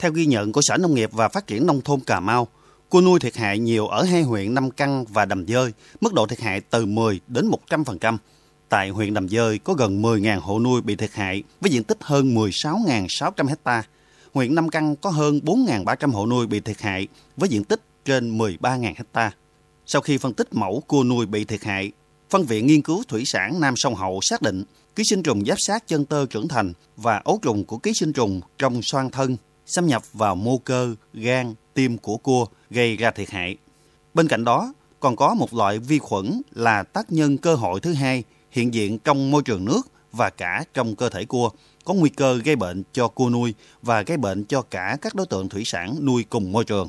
Theo ghi nhận của Sở Nông nghiệp và Phát triển Nông thôn Cà Mau, cua nuôi thiệt hại nhiều ở hai huyện Nam Căn và Đầm Dơi, mức độ thiệt hại từ 10 đến 100%. Tại huyện Đầm Dơi có gần 10.000 hộ nuôi bị thiệt hại với diện tích hơn 16.600 hecta. Huyện Nam Căn có hơn 4.300 hộ nuôi bị thiệt hại với diện tích trên 13.000 hecta. Sau khi phân tích mẫu cua nuôi bị thiệt hại, Phân viện Nghiên cứu Thủy sản Nam Sông Hậu xác định ký sinh trùng giáp sát chân tơ trưởng thành và ấu trùng của ký sinh trùng trong xoang thân xâm nhập vào mô cơ, gan, tim của cua gây ra thiệt hại. Bên cạnh đó, còn có một loại vi khuẩn là tác nhân cơ hội thứ hai hiện diện trong môi trường nước và cả trong cơ thể cua, có nguy cơ gây bệnh cho cua nuôi và gây bệnh cho cả các đối tượng thủy sản nuôi cùng môi trường.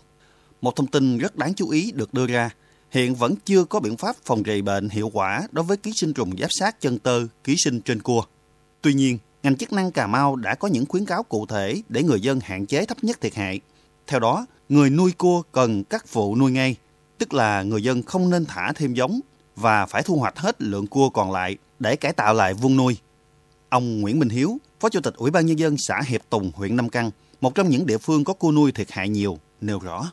Một thông tin rất đáng chú ý được đưa ra, hiện vẫn chưa có biện pháp phòng trị bệnh hiệu quả đối với ký sinh trùng giáp sát chân tơ ký sinh trên cua. Tuy nhiên, ngành chức năng Cà Mau đã có những khuyến cáo cụ thể để người dân hạn chế thấp nhất thiệt hại. Theo đó, người nuôi cua cần cắt vụ nuôi ngay, tức là người dân không nên thả thêm giống và phải thu hoạch hết lượng cua còn lại để cải tạo lại vuông nuôi. Ông Nguyễn Minh Hiếu, Phó Chủ tịch Ủy ban Nhân dân xã Hiệp Tùng, huyện Nam Căn, một trong những địa phương có cua nuôi thiệt hại nhiều, nêu rõ.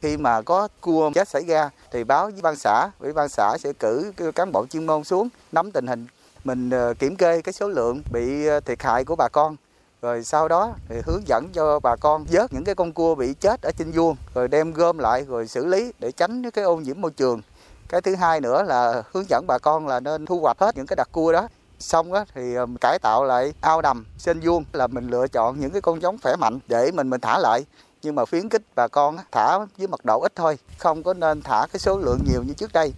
Khi mà có cua chết xảy ra thì báo với ban xã, ủy ban xã sẽ cử cán bộ chuyên môn xuống nắm tình hình, mình ờ, kiểm kê cái số lượng bị ờ, thiệt hại của bà con. Rồi sau đó thì hướng dẫn cho bà con vớt những cái con cua bị chết ở trên vuông, rồi đem gom lại, rồi xử lý để tránh cái ô nhiễm môi trường. Cái thứ hai nữa là hướng dẫn bà con là nên thu hoạch hết những cái đặc cua đó. Xong á thì ờ, cải tạo lại ao đầm trên vuông, là mình lựa chọn những cái con giống khỏe mạnh để mình mình thả lại. Nhưng mà khuyến khích bà con thả với mật độ ít thôi, không có nên thả cái số lượng nhiều như trước đây.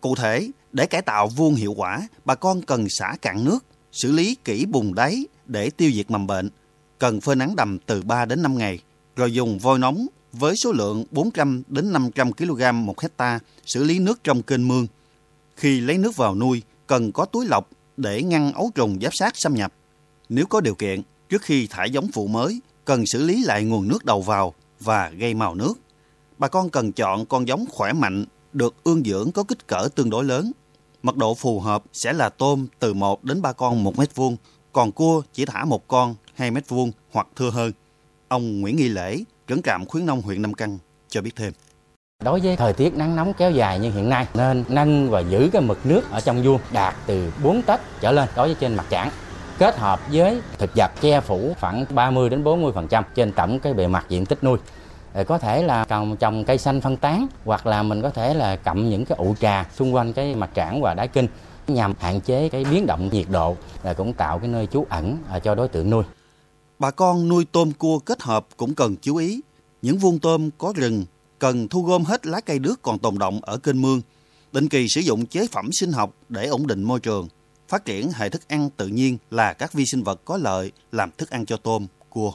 Cụ thể để cải tạo vuông hiệu quả bà con cần xả cạn nước xử lý kỹ bùn đáy để tiêu diệt mầm bệnh cần phơi nắng đầm từ 3 đến 5 ngày rồi dùng vôi nóng với số lượng 400 đến 500 kg một hecta xử lý nước trong kênh mương. Khi lấy nước vào nuôi, cần có túi lọc để ngăn ấu trùng giáp sát xâm nhập. Nếu có điều kiện, trước khi thả giống phụ mới, cần xử lý lại nguồn nước đầu vào và gây màu nước. Bà con cần chọn con giống khỏe mạnh, được ương dưỡng có kích cỡ tương đối lớn. Mật độ phù hợp sẽ là tôm từ 1 đến 3 con 1 mét vuông, còn cua chỉ thả một con 2 mét vuông hoặc thưa hơn. Ông Nguyễn Nghi Lễ, trưởng trạm khuyến nông huyện Nam Căn cho biết thêm. Đối với thời tiết nắng nóng kéo dài như hiện nay nên nâng và giữ cái mực nước ở trong vuông đạt từ 4 tấc trở lên đối với trên mặt trảng kết hợp với thực vật che phủ khoảng 30 đến 40% trên tổng cái bề mặt diện tích nuôi Ờ, có thể là trồng trồng cây xanh phân tán hoặc là mình có thể là cặm những cái ụ trà xung quanh cái mặt trảng và đáy kinh nhằm hạn chế cái biến động nhiệt độ là cũng tạo cái nơi trú ẩn ờ, cho đối tượng nuôi. Bà con nuôi tôm cua kết hợp cũng cần chú ý. Những vuông tôm có rừng cần thu gom hết lá cây đước còn tồn động ở kênh mương, định kỳ sử dụng chế phẩm sinh học để ổn định môi trường, phát triển hệ thức ăn tự nhiên là các vi sinh vật có lợi làm thức ăn cho tôm, cua.